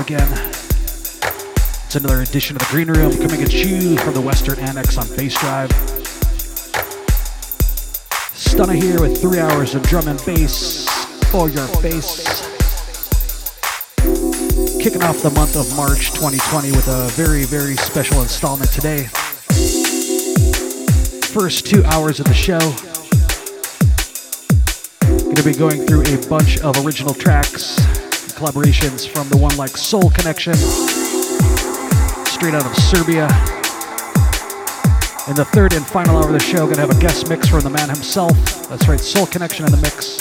Again. It's another edition of the Green Room coming at you from the Western Annex on Bass Drive. Stunna here with three hours of drum and bass for your face. Kicking off the month of March 2020 with a very, very special installment today. First two hours of the show. Going to be going through a bunch of original tracks, collaborations from the one like Soul Connection, straight out of Serbia. In the third and final hour of the show, gonna have a guest mix from the man himself. That's right, Soul Connection in the mix.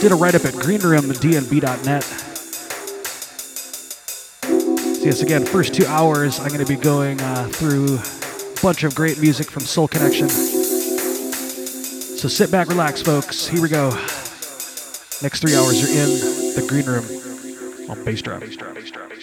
Did a write up at greenroomdnb.net. So yes, again, first two hours, I'm gonna be going uh, through a bunch of great music from Soul Connection. So sit back, relax, folks. Here we go. Next three hours you're in the green room on Bass Drive. Want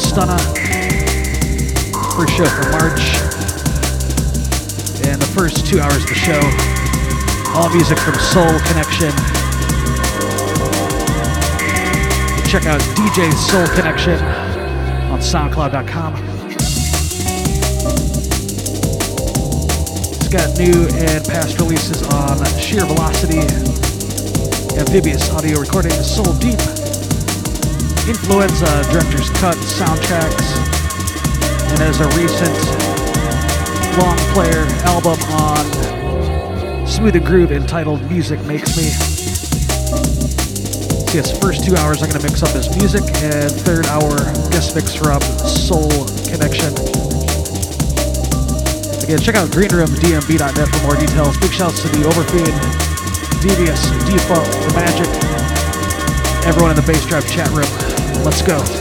Stunna. First show for March. And the first two hours of the show, all music from Soul Connection. Check out DJ Soul Connection on SoundCloud.com. It's got new and past releases on Sheer Velocity, Amphibious Audio Recording, Soul Deep, Influenza, Director's Cut, Soundtracks, and as a recent long player album on Smooth Groove entitled Music Makes Me. So yes, first two hours I'm going to mix up his music, and third hour guest mix from Soul Connection. Again, check out greenroomdnb.net for more details. Big shouts to the Overfeed, Devious, Defunct, The Magic, everyone in the Bass Drive chat room. Let's go.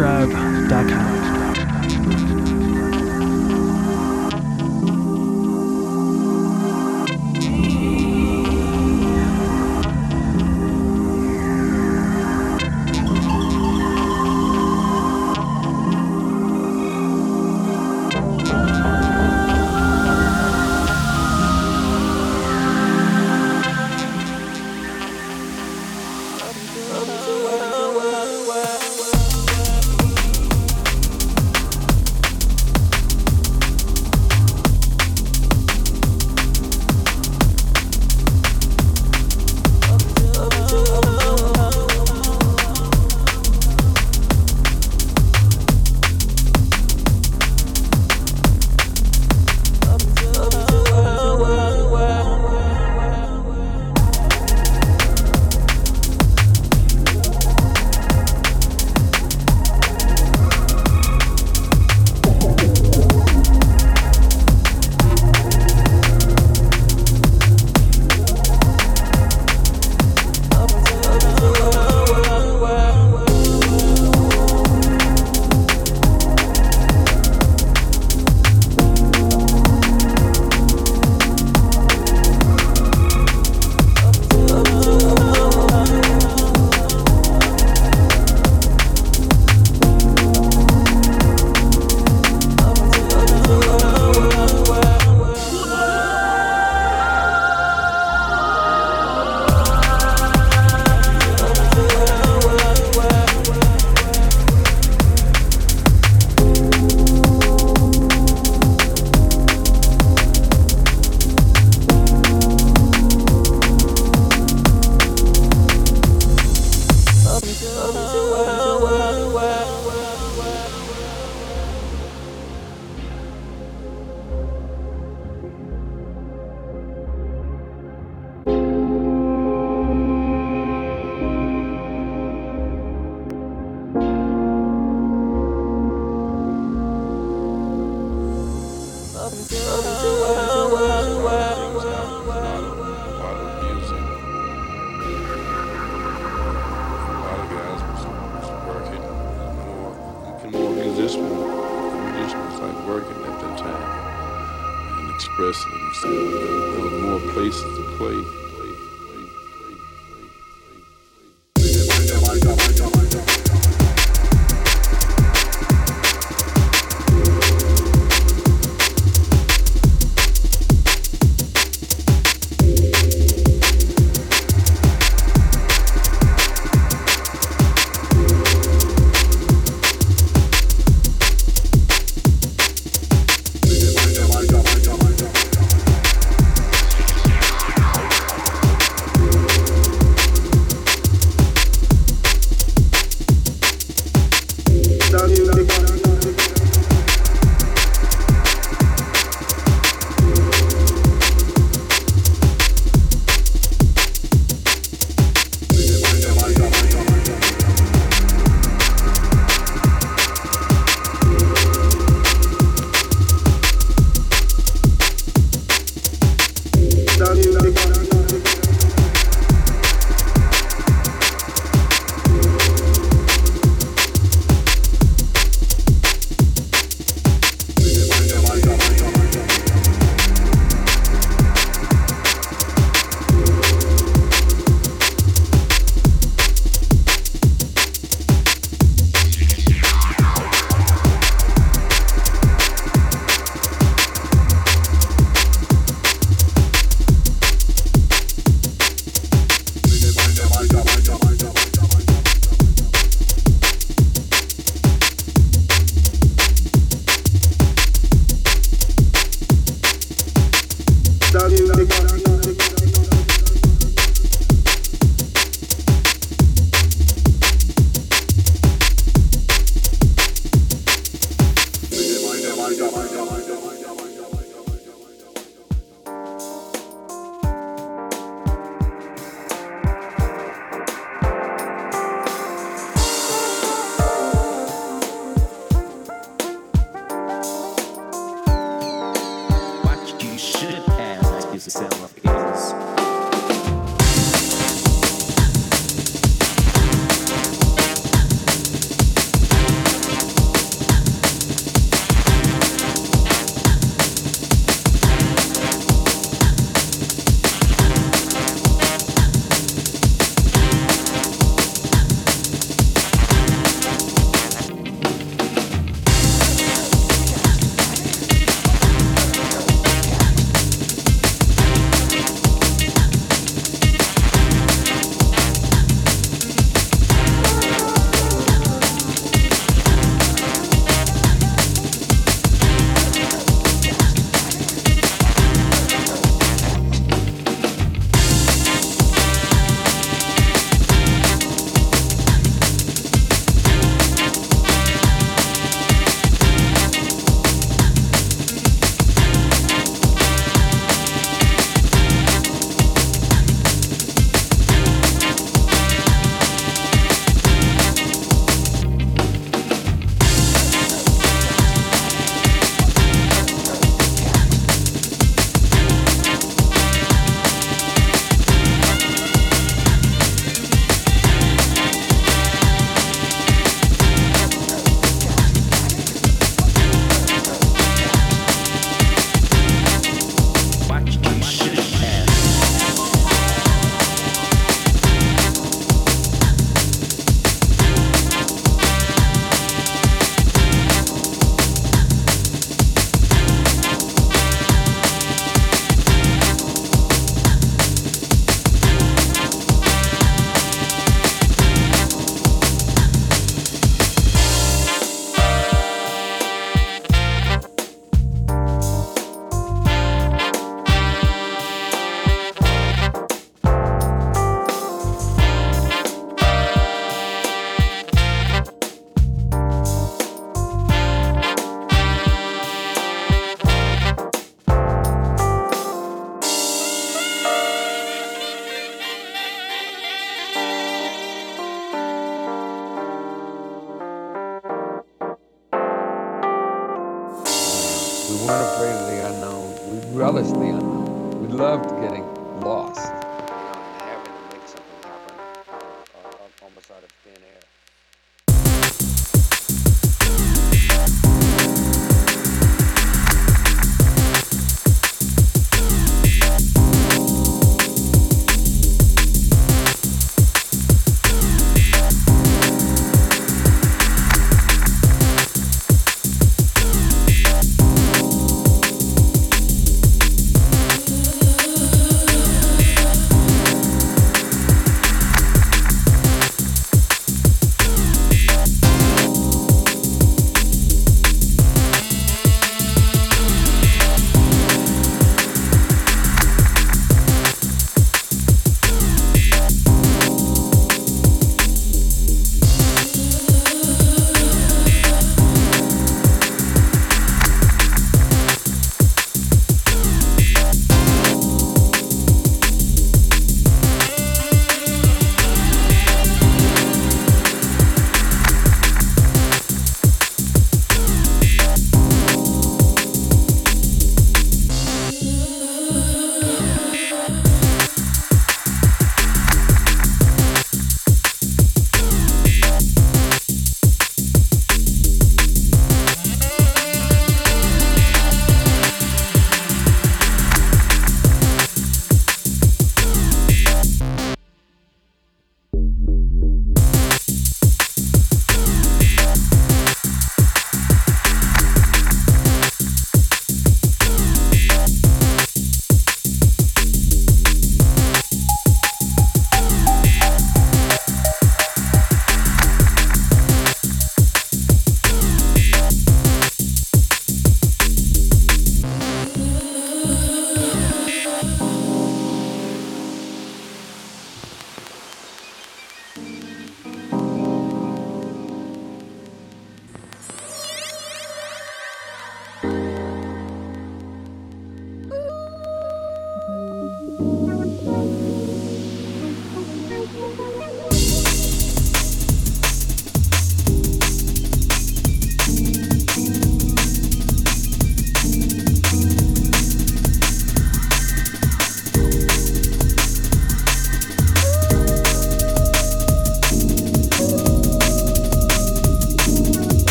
bassdrive.com.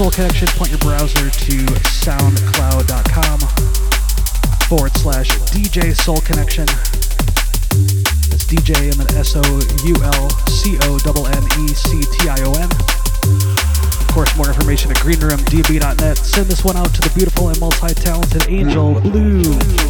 Soul Connection, point your browser to soundcloud.com forward slash DJ Soul Connection. That's DJ and then S O U L C O N N E C T I O N. Of course, more information at greenroomdnb.net. Send this one out to the beautiful and multi talented Angel Blue.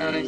a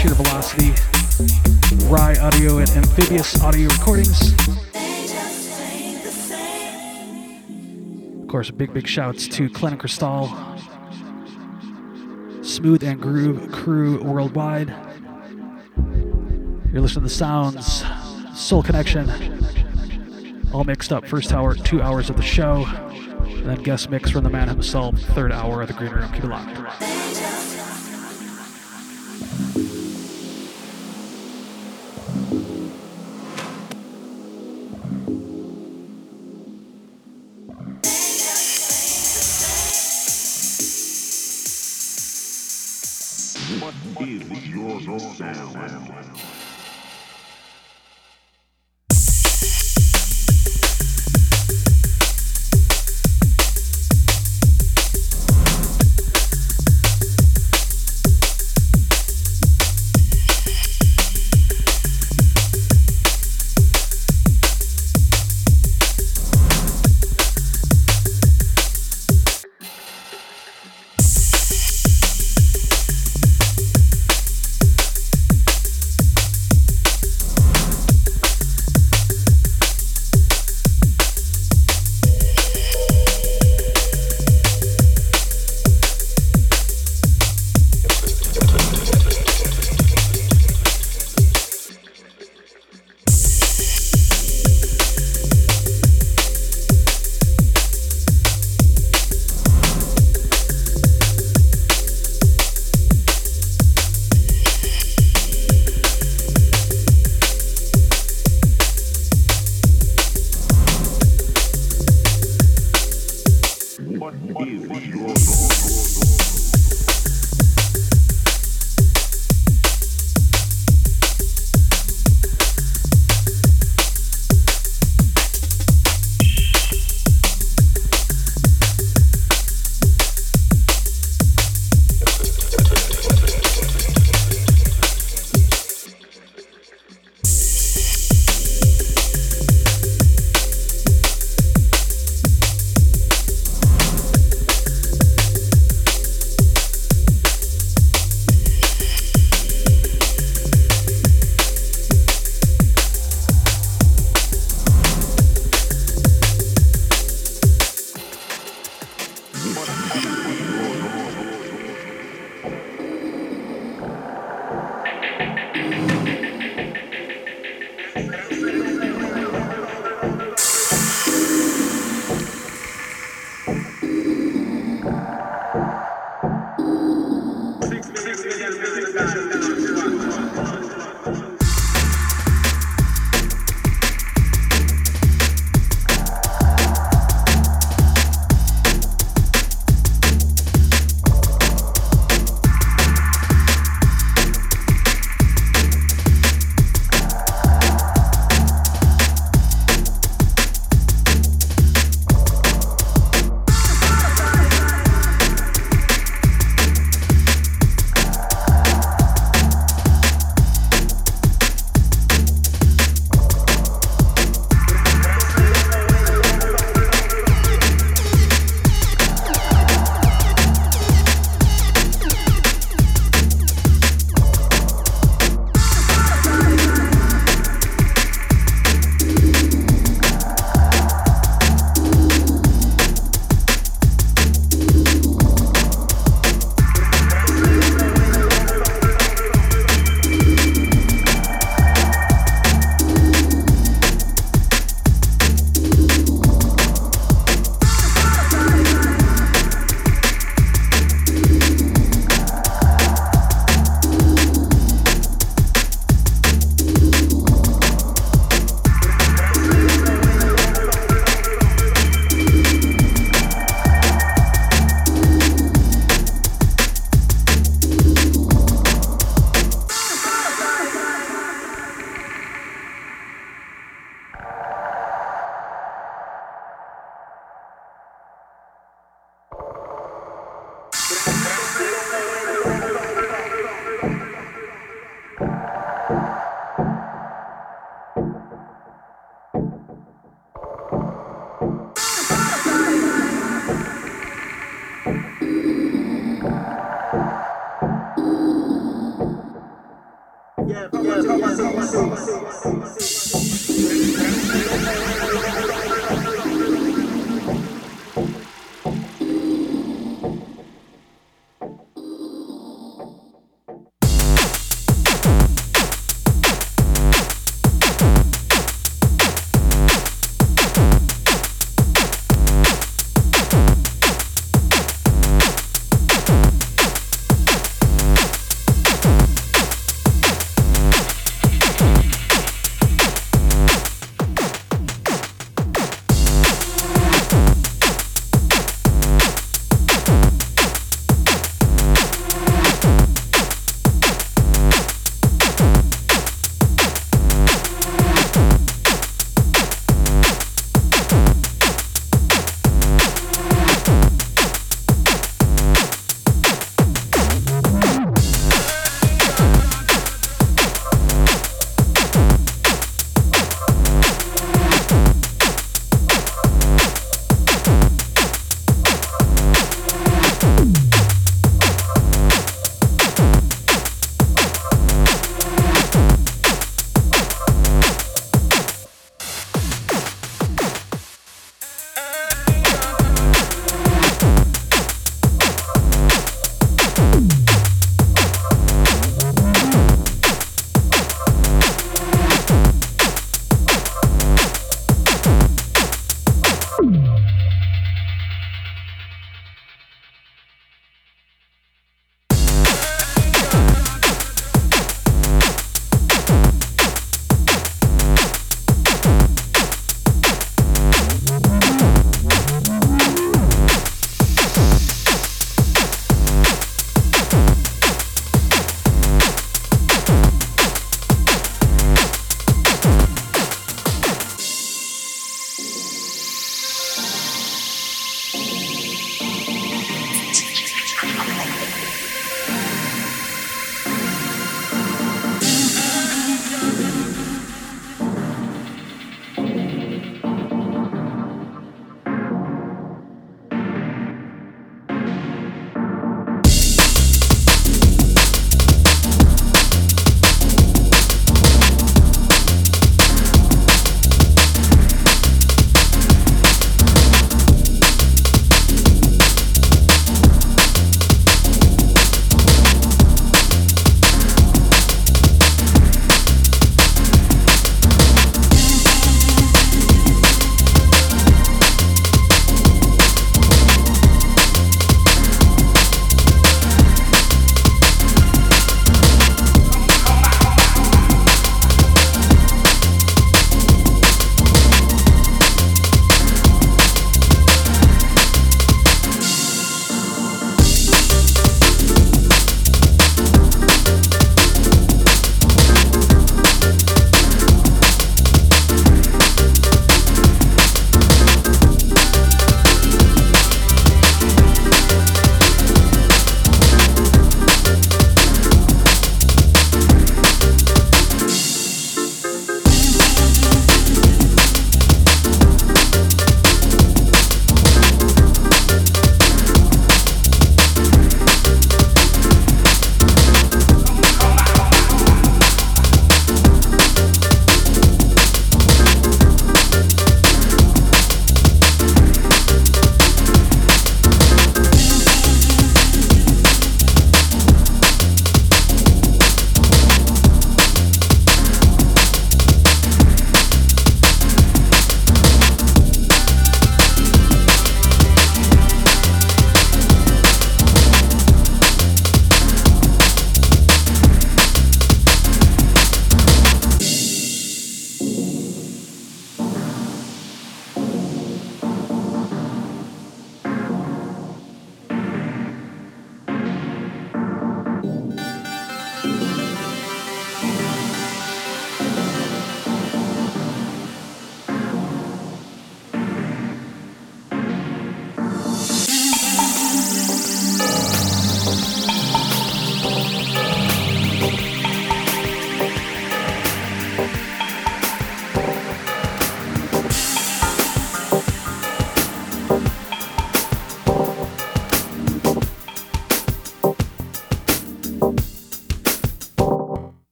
Sheer Velocity. Rye Audio at Amphibious Audio Recordings. Of course, big, big shouts to Clan Cristal, Smooth and Groove Crew Worldwide. You're listening to the sounds, Soul Connection, all mixed up. First hour, two hours of the show, and then guest mix from the man himself, third hour of the Green Room. Keep it locked.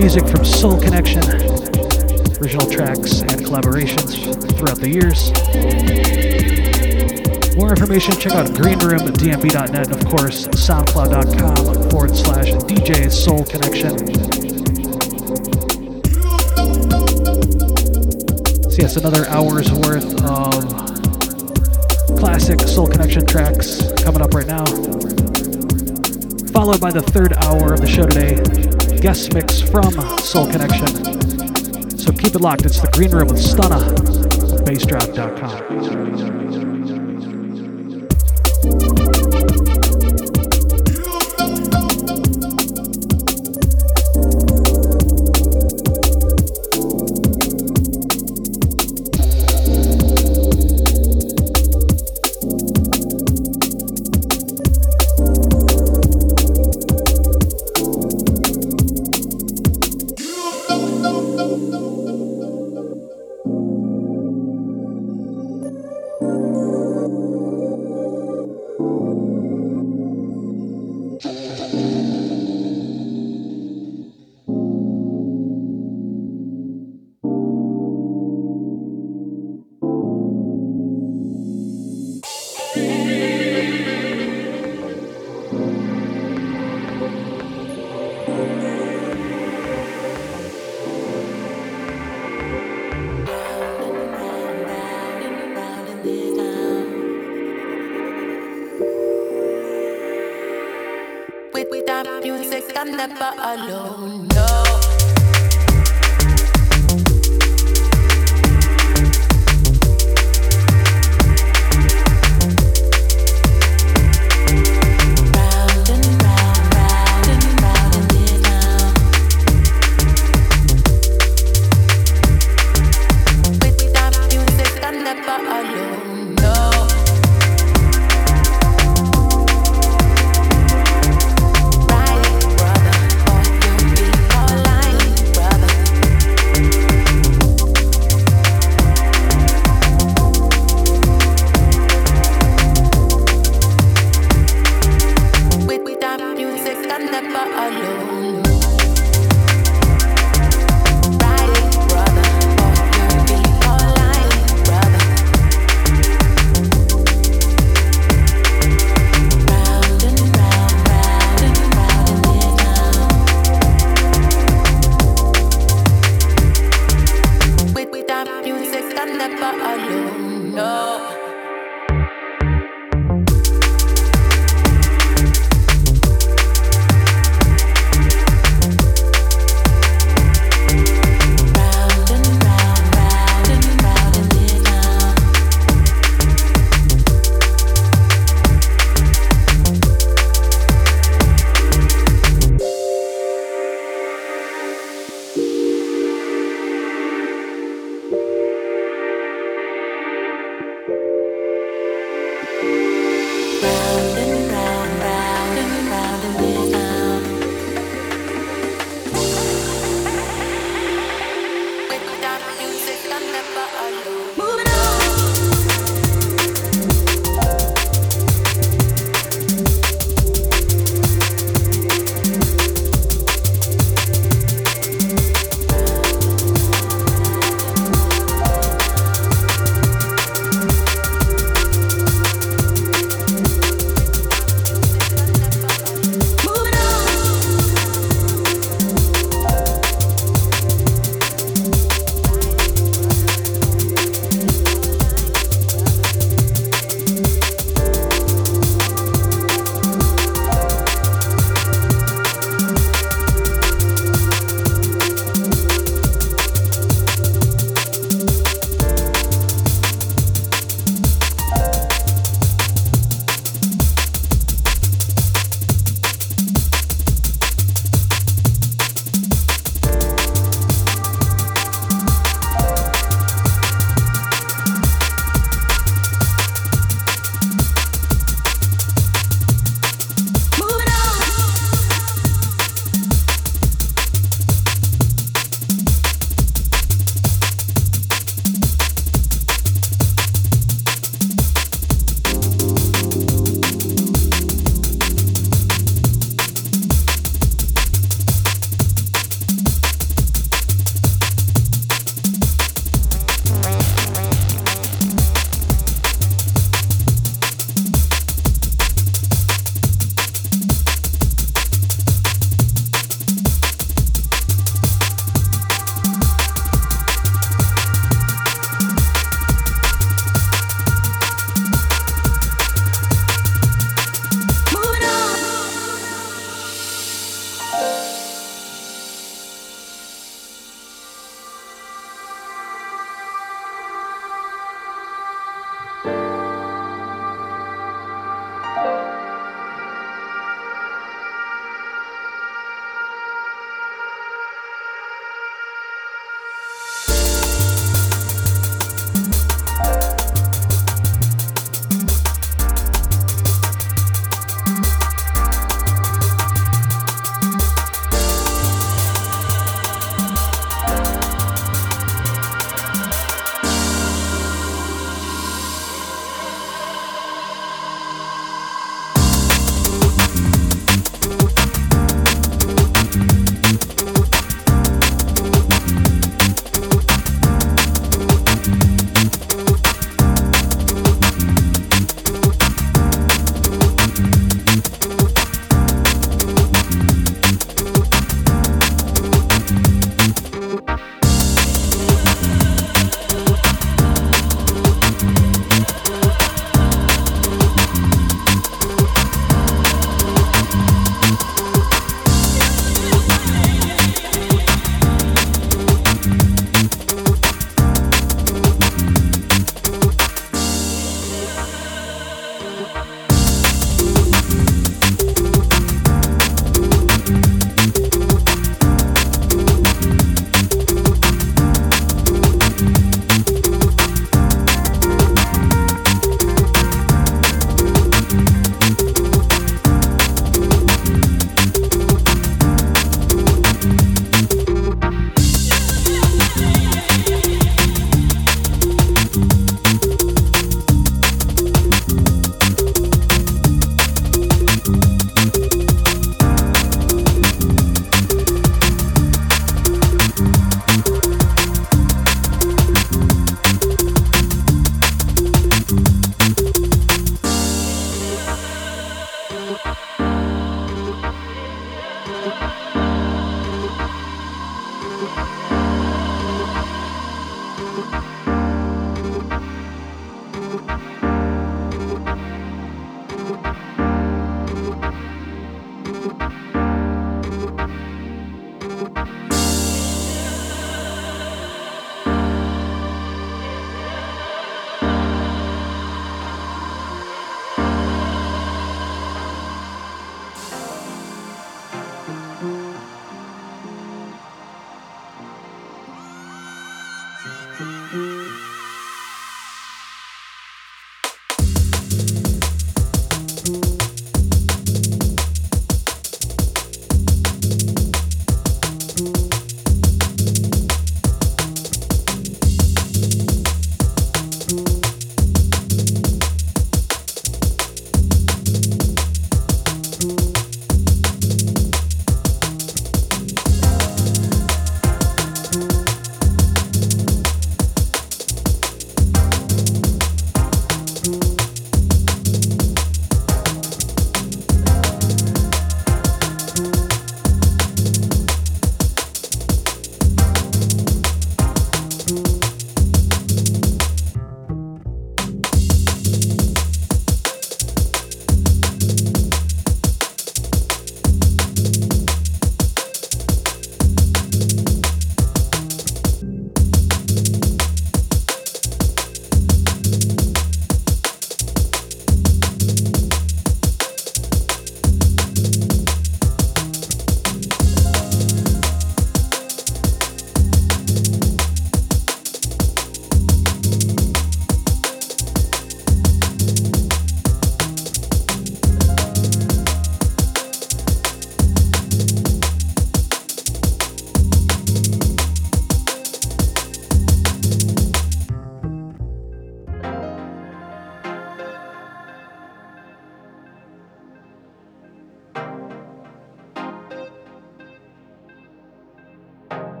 Music from Soul Connection, original tracks and collaborations throughout the years. More information, check out greenroomdnb.net and of course soundcloud.com forward slash DJ Soul Connection. So yes, another hour's worth of classic Soul Connection tracks coming up right now. Followed by the third hour of the show today, guest mix from Soul Connection. So keep it locked. It's the Green Room with Stunna, bassdrive.com. al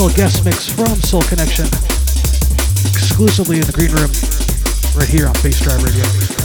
special guest mix from Soul Connection, exclusively in the green room, right here on Bassdrive Radio.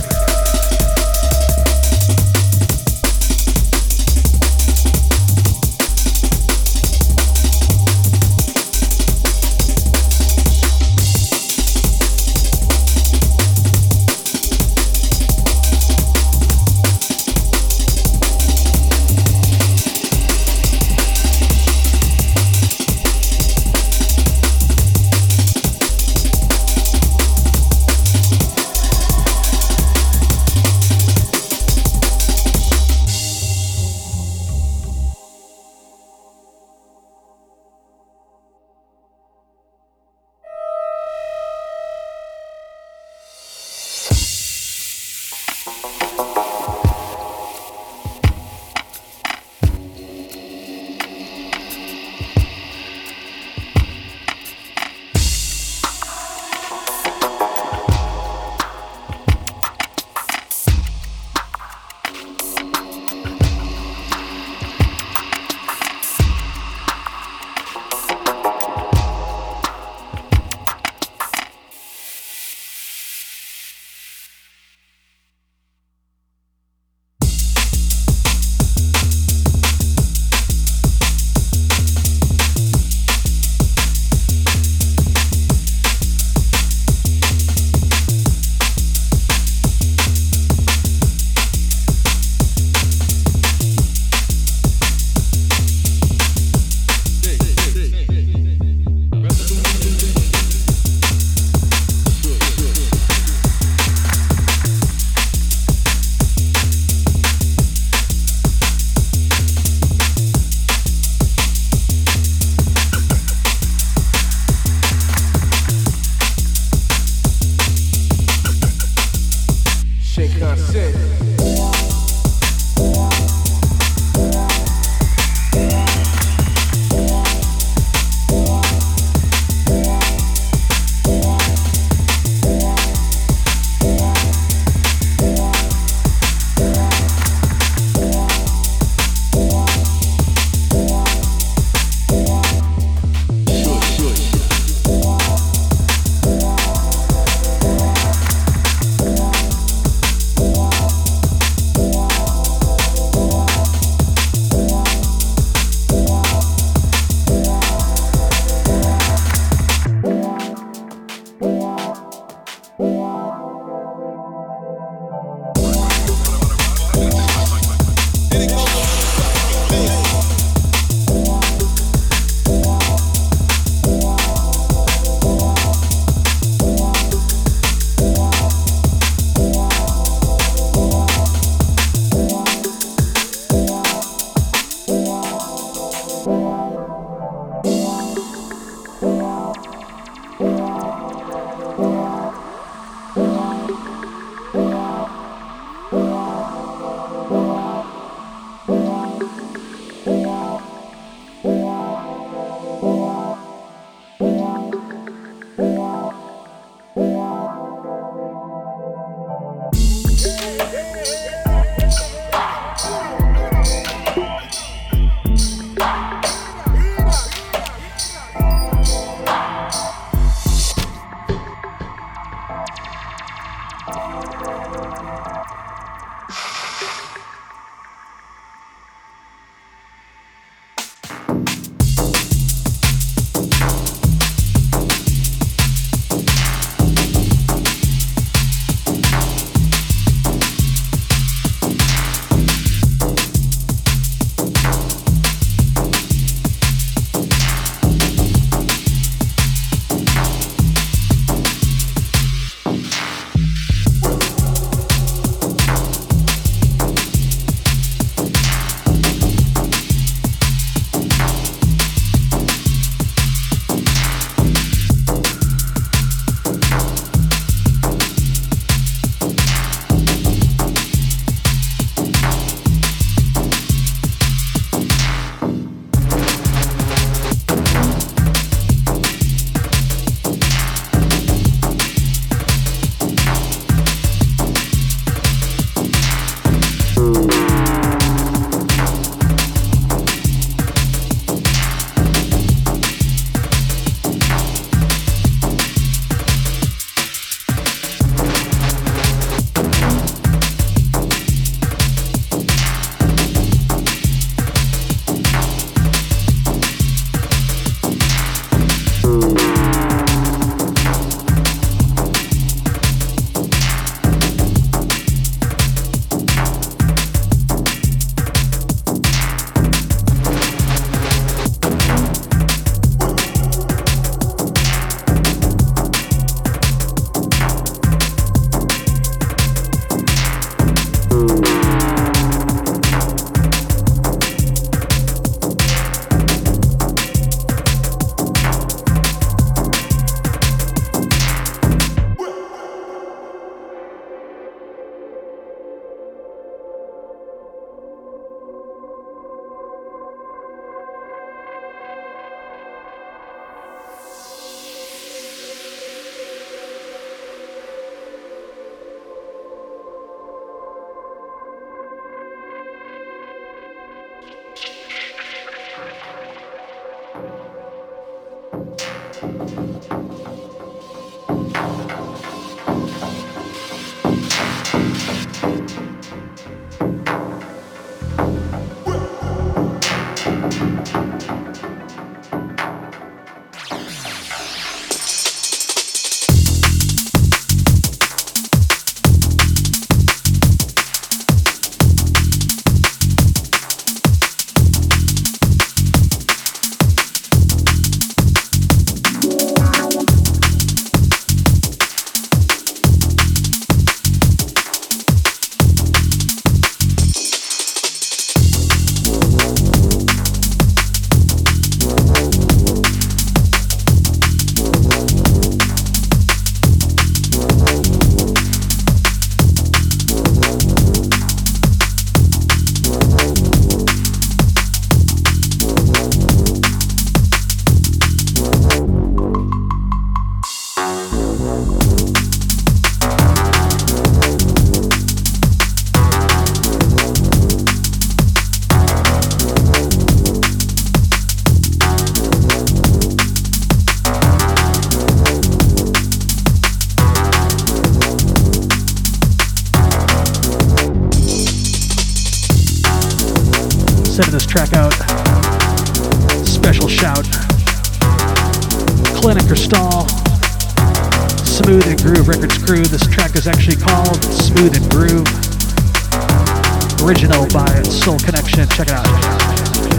Check it out.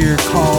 Here called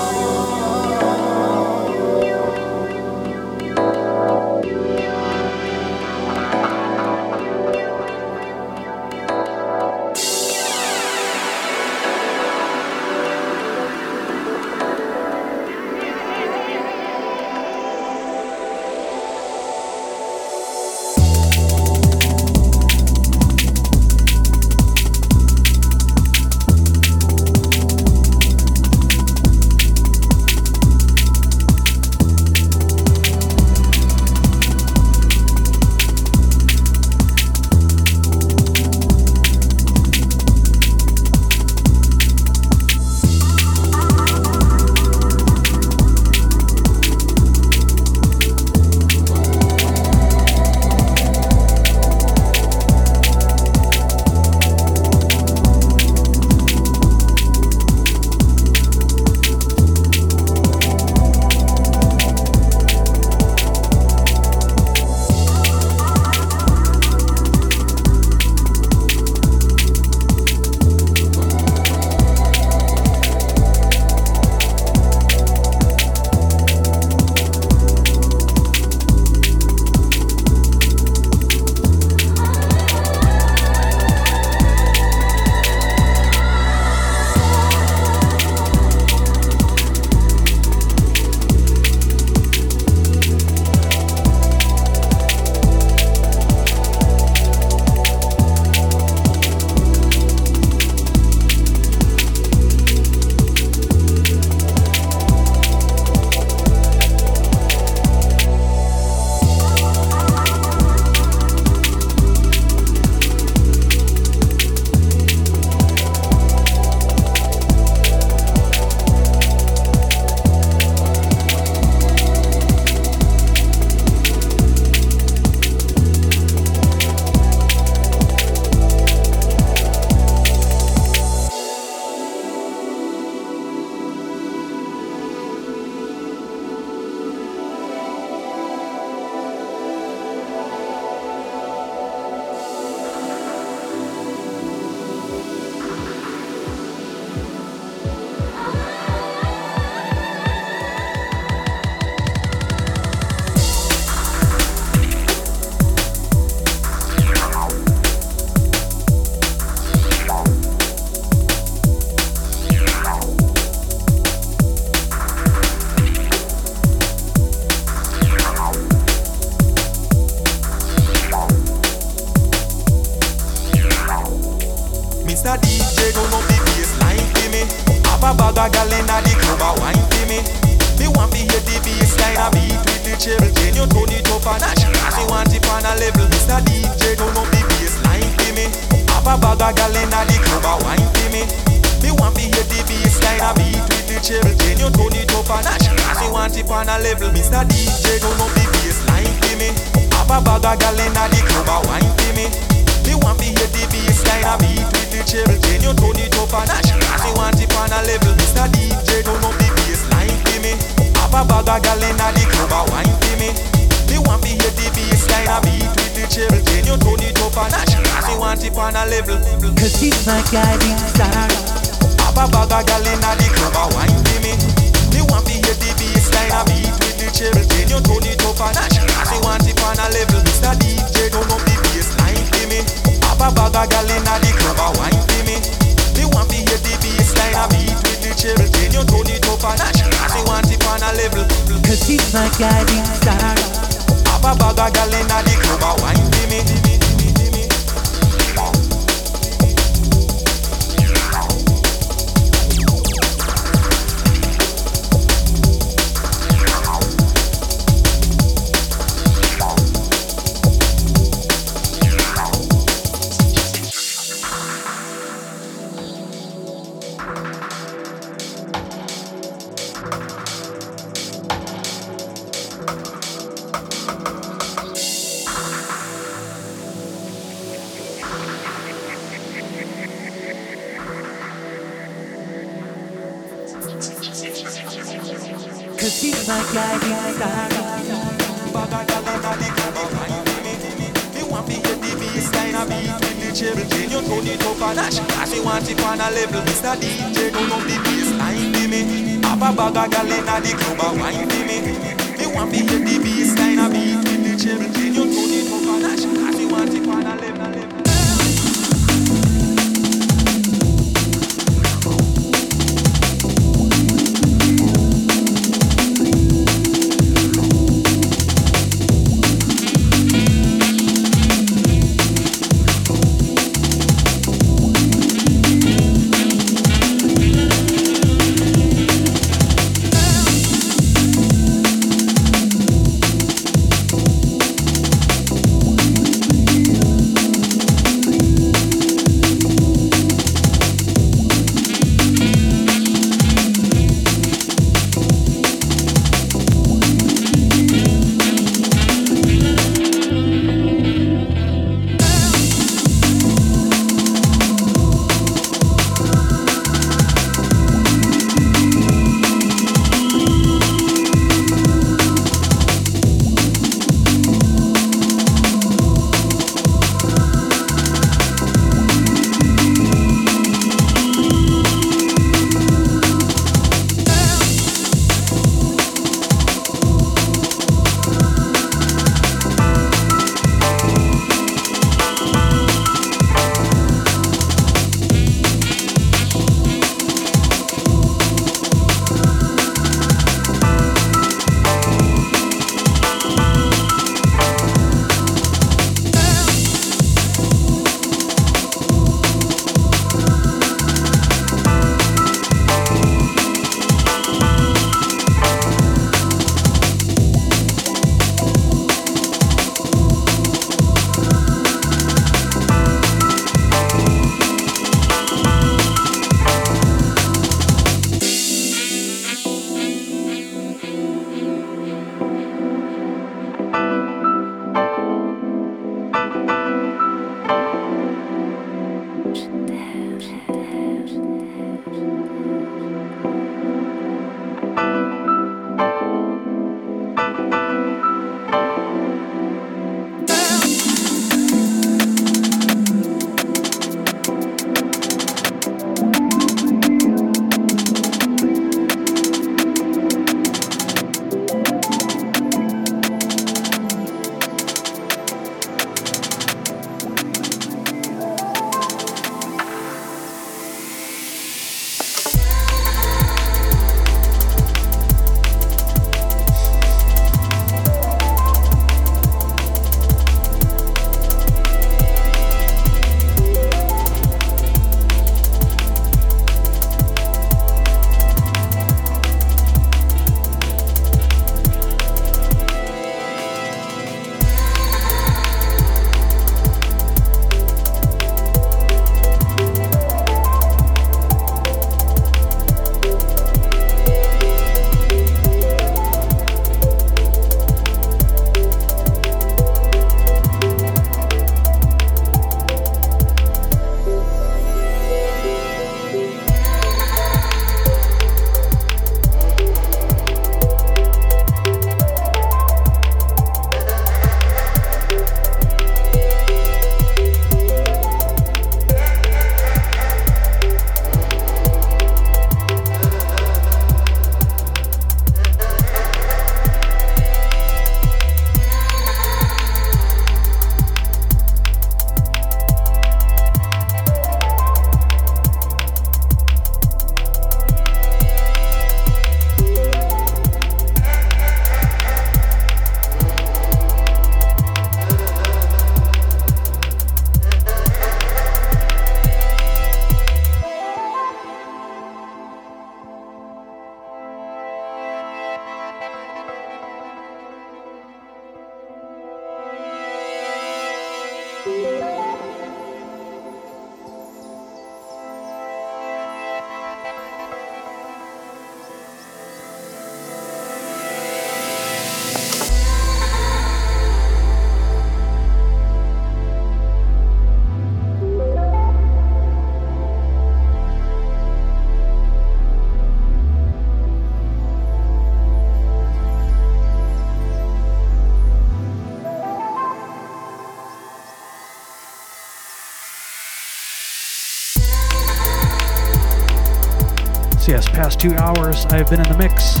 two hours, I've been in the mix,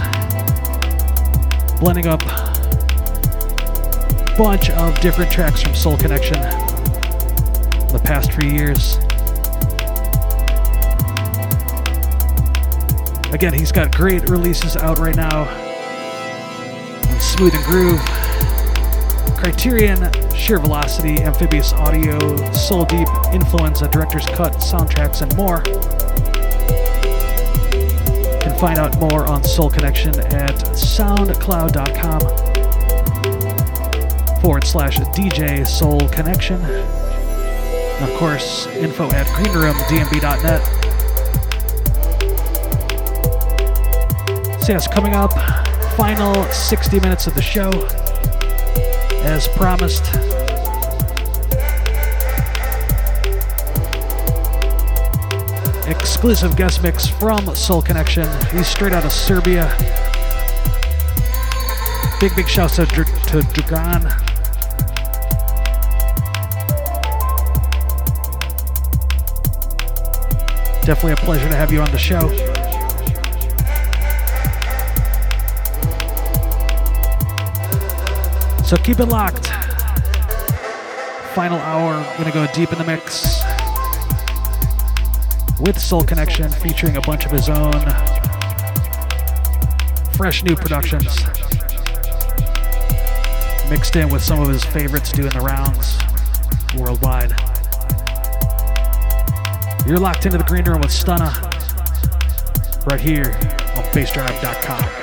blending up a bunch of different tracks from Soul Connection the past few years. Again, he's got great releases out right now on Smooth and Groove, Criterion, Sheer Velocity, Amphibious Audio, Soul Deep, Influenza, Director's Cut, Soundtracks, and more. Find out more on Soul Connection at soundcloud.com forward slash DJ Soul Connection. And of course, info at greenroomdnb.net. So yes, coming up, final 60 minutes of the show. As promised, exclusive guest mix from Soul Connection. He's straight out of Serbia. Big, big shouts to, to Dragan. Definitely a pleasure to have you on the show. So keep it locked. Final hour, gonna go deep in the mix with Soul Connection featuring a bunch of his own fresh new productions. Mixed in with some of his favorites doing the rounds worldwide. You're locked into the green room with Stunna right here on bassdrive.com.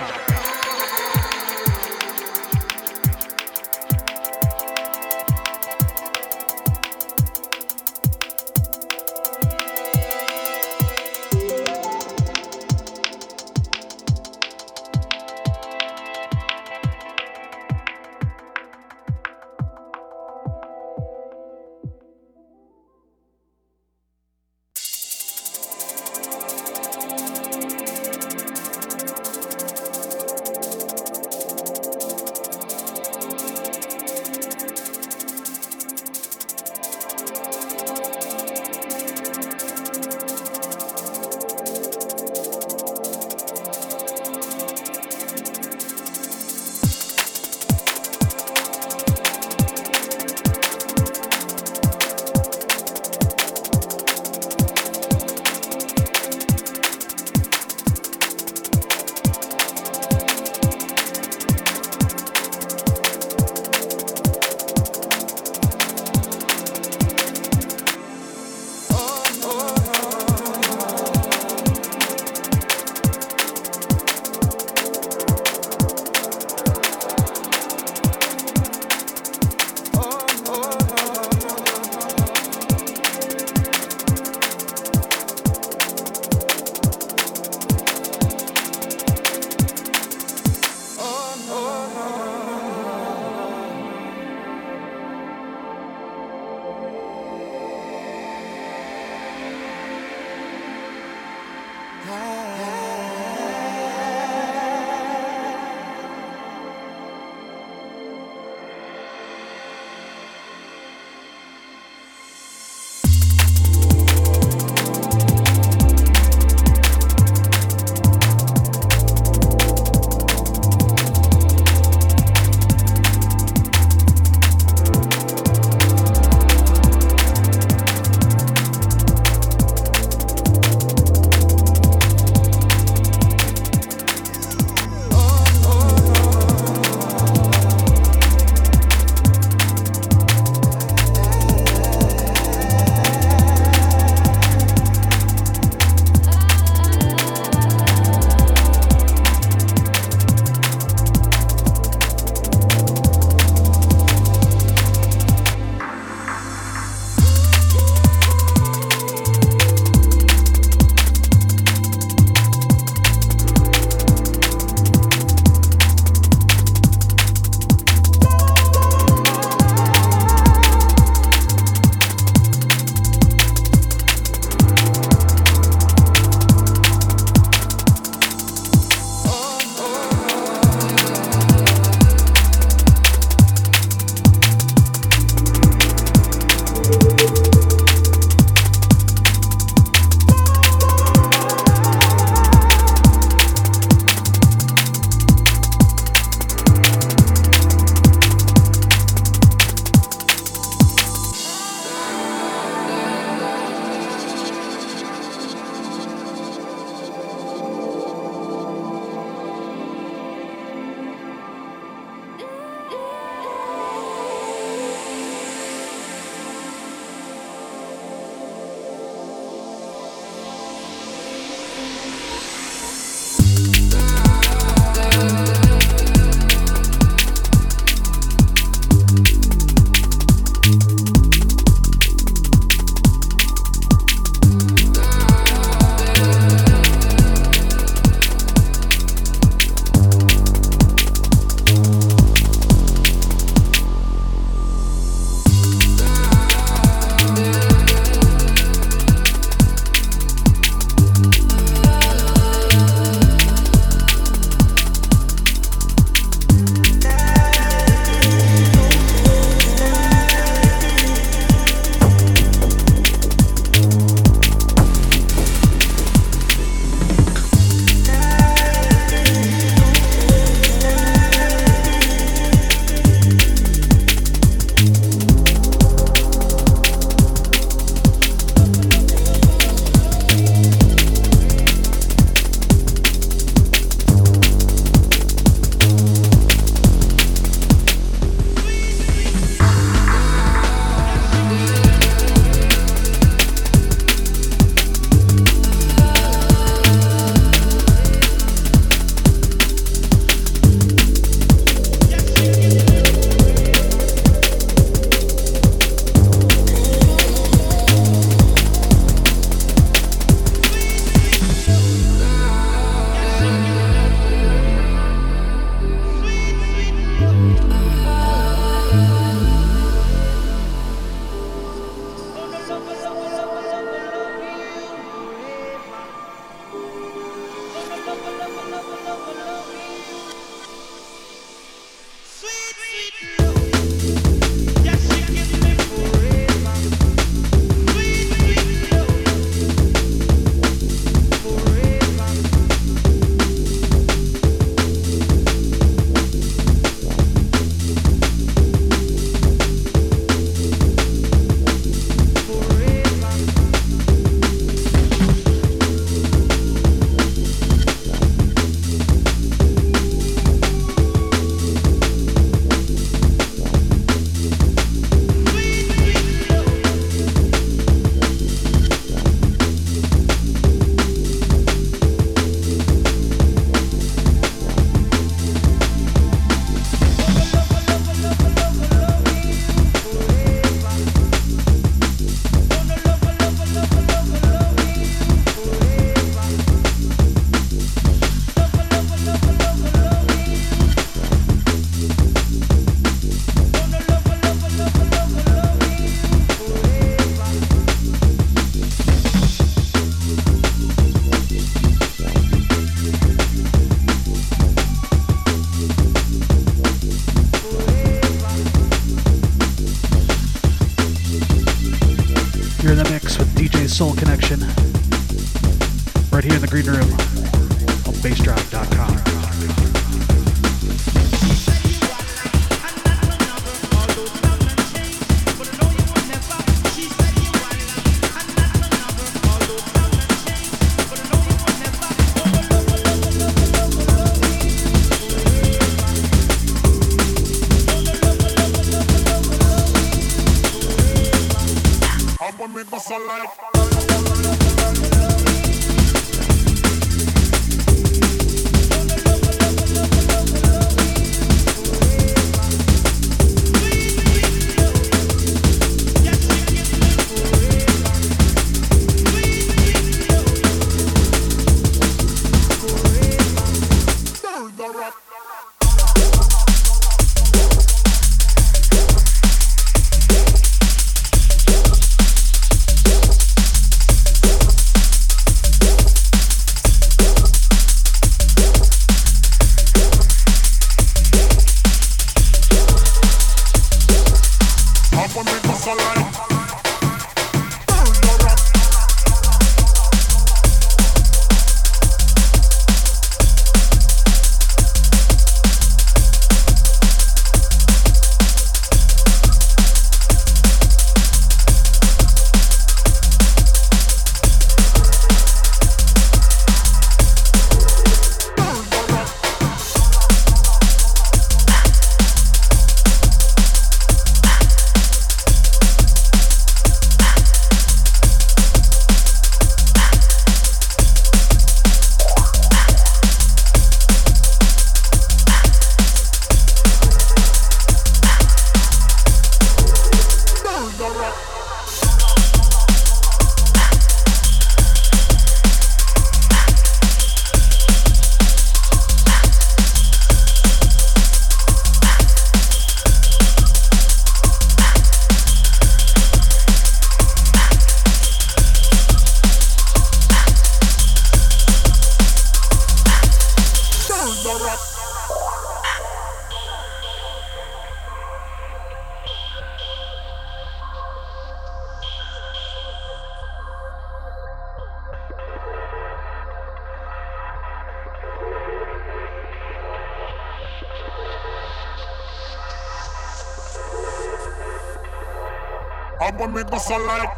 Bust sunlight.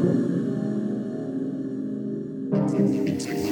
Thank you.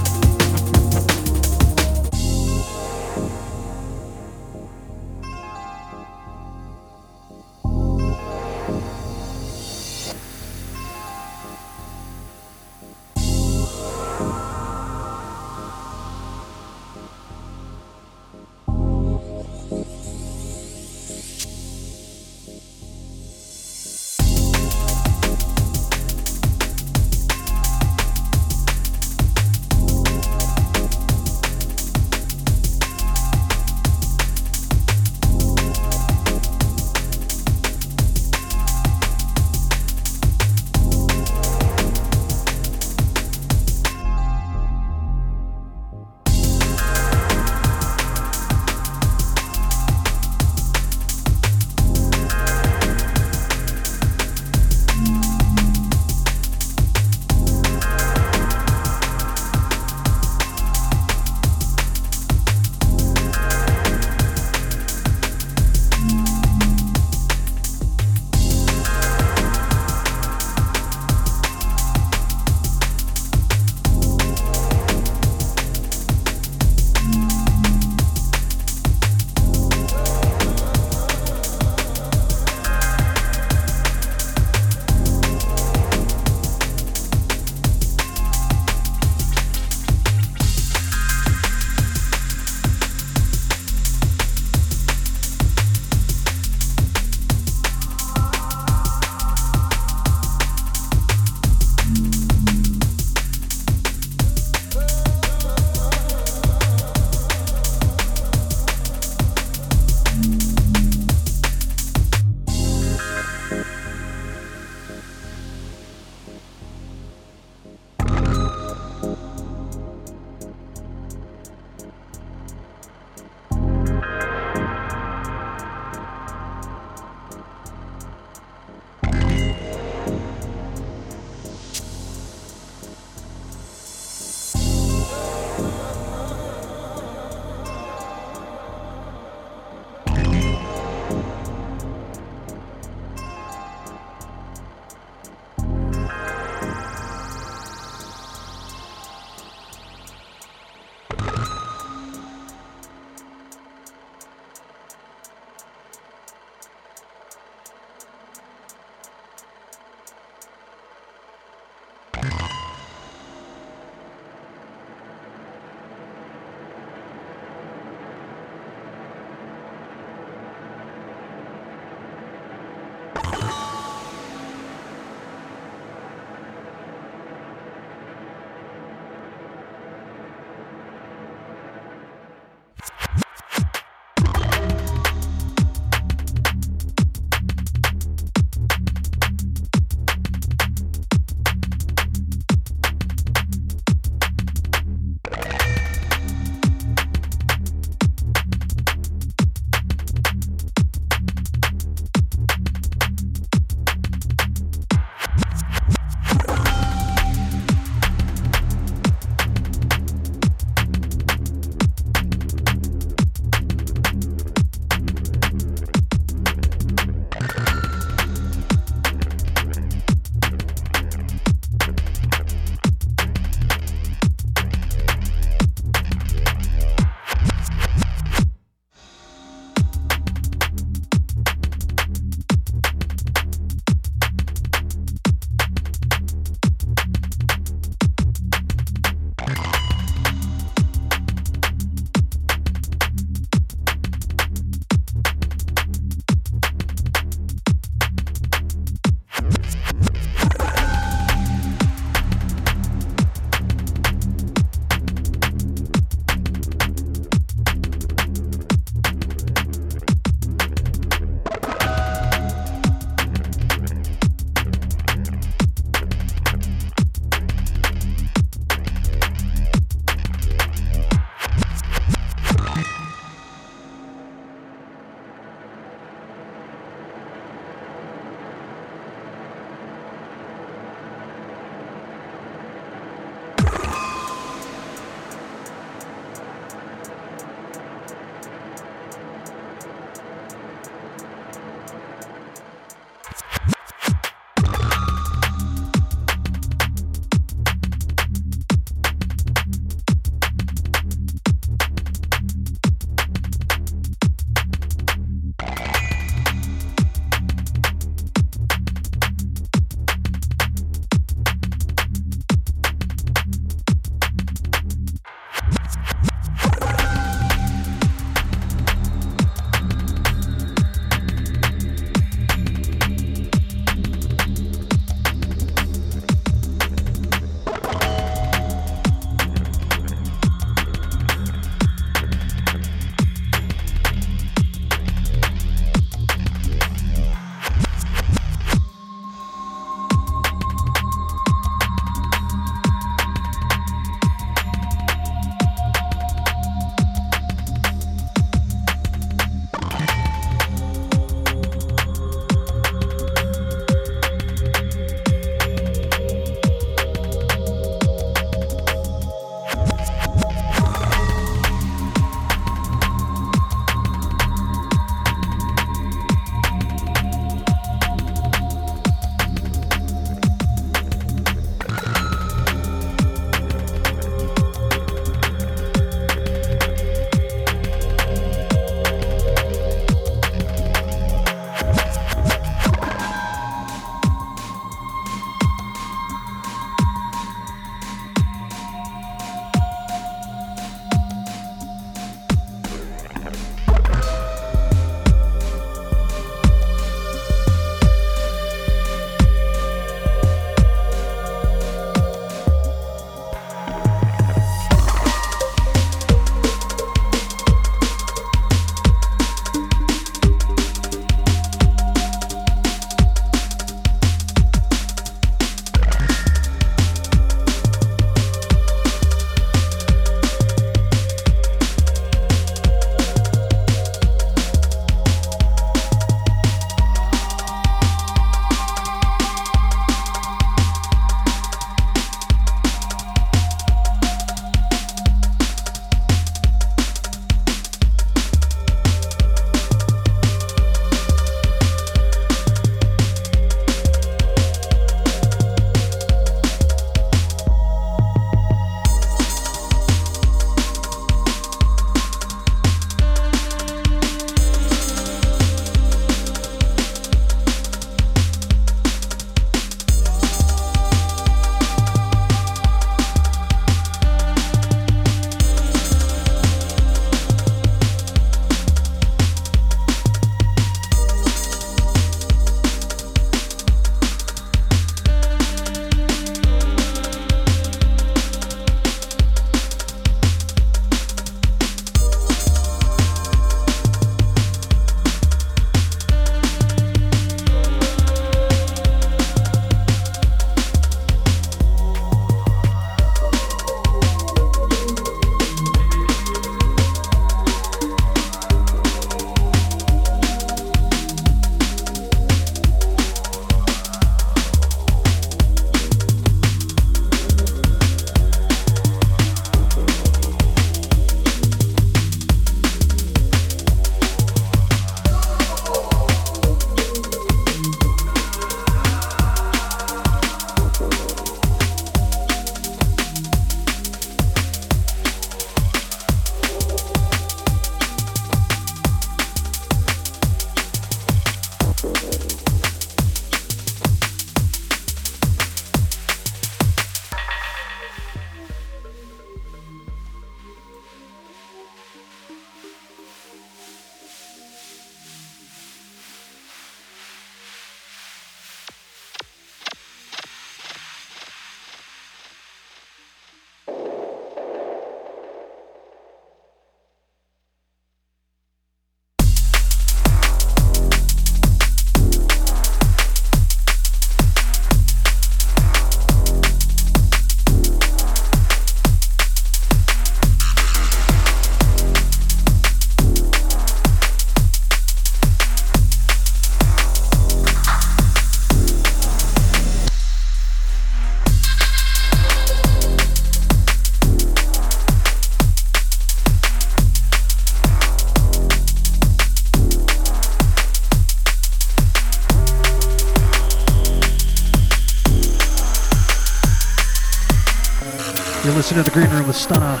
Listen to the green room with Stunna.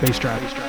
Bassdrive. taking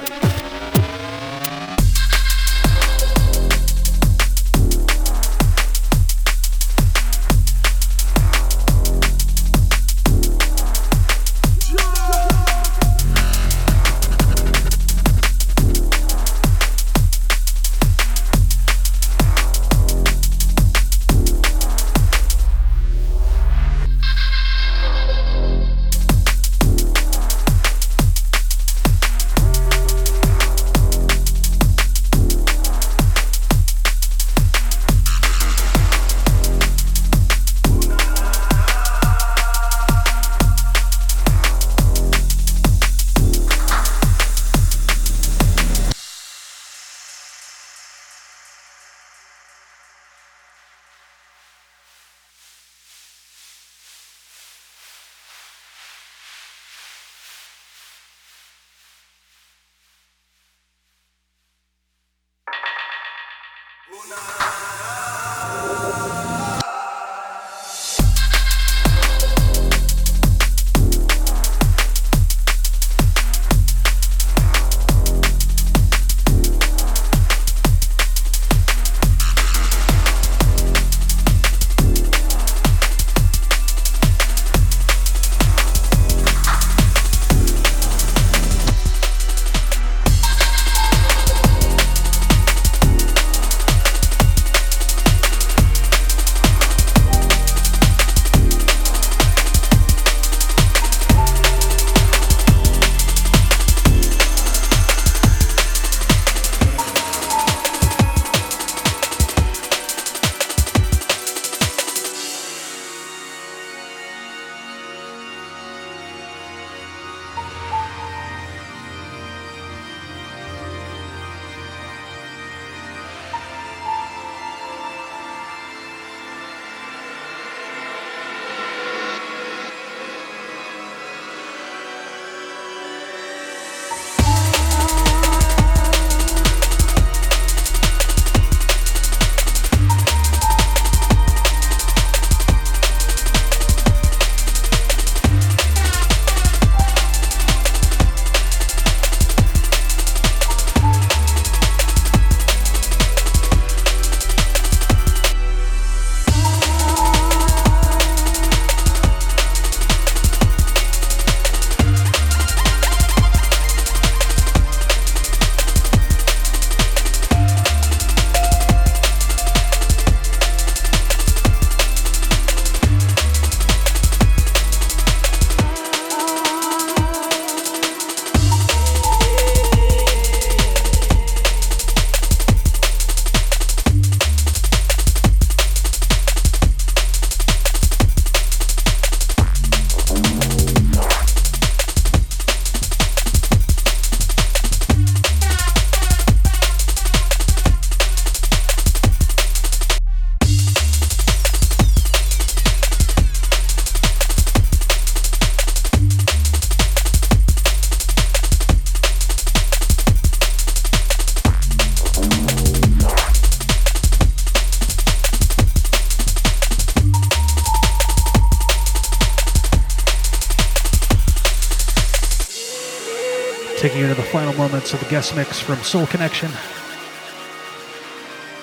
moments of the guest mix from Soul Connection.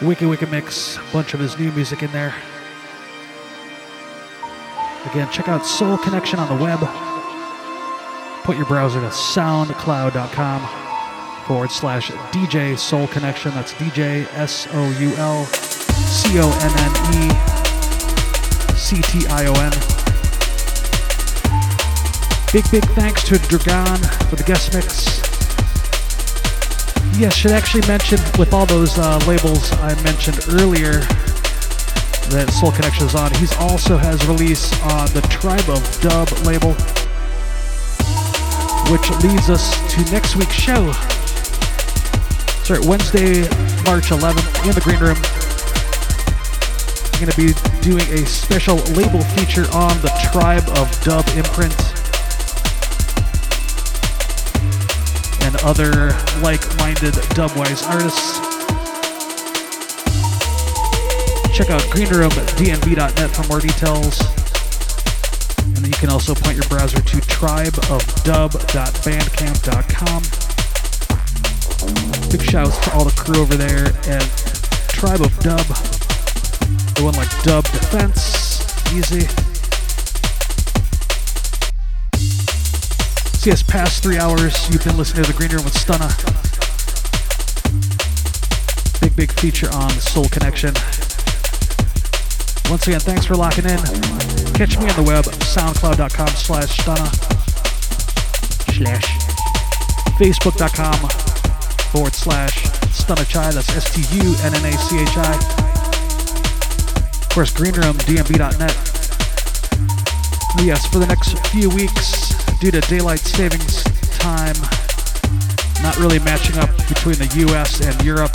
Wicked Wicked Mix, A bunch of his new music in there. Again, check out Soul Connection on the web. Put your browser to soundcloud.com forward slash DJ Soul Connection. That's DJ S O U L C O N N E C T I O N. Big, big thanks to Dragon for the guest mix. Yes, should actually mention with all those uh, labels I mentioned earlier that Soul Connection is on, he's also has release on the Tribe of Dub label, which leads us to next week's show. Sorry, Wednesday, March 11th in the Green Room. I'm going to be doing a special label feature on the Tribe of Dub imprint. Other like-minded dubwise artists. Check out greenroomdnb.net for more details. And you can also point your browser to tribeofdub.bandcamp.com. Big shouts to all the crew over there at Tribe of Dub. The one like Dub Defense, easy. Us past three hours. You've been listening to the Green Room with Stunna. Big, big feature on Soul Connection. Once again, thanks for locking in. Catch me on the web, soundcloud.com slash stunna. Slash. Facebook.com forward slash stunnachi. That's S-T-U-N-N-A-C-H-I. Of course, greenroom, dnb.net. Yes, for the next few weeks, due to daylight savings time not really matching up between the US and Europe.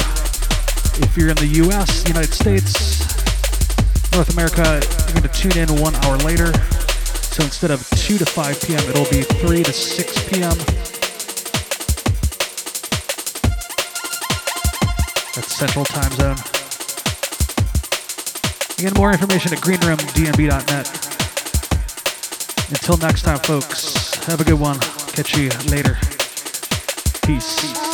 If you're in the US, United States, North America, you're going to tune in one hour later. So instead of 2 to 5 p.m., it'll be 3 to 6 p.m. That's Central Time Zone. Again, more information at greenroomdnb.net. Until next time, folks, have a good one. Catch you later. Peace.